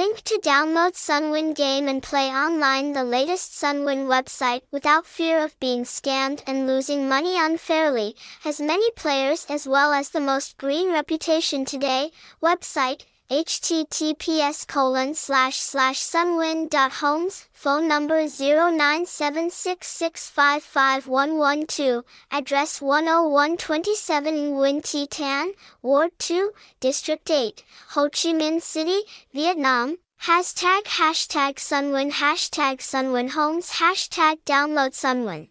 Link to download Sunwin game and play online the latest Sunwin website without fear of being scammed and losing money unfairly, has many players as well as the most green reputation today. Website https colon slash slash sunwin.homes, phone number 0976655112, address 10127 Nguyen Thi Tan, Ward 2, District 8, Ho Chi Minh City, Vietnam. Hashtag hashtag Sunwin hashtag Sunwin Homes hashtag download Sunwin.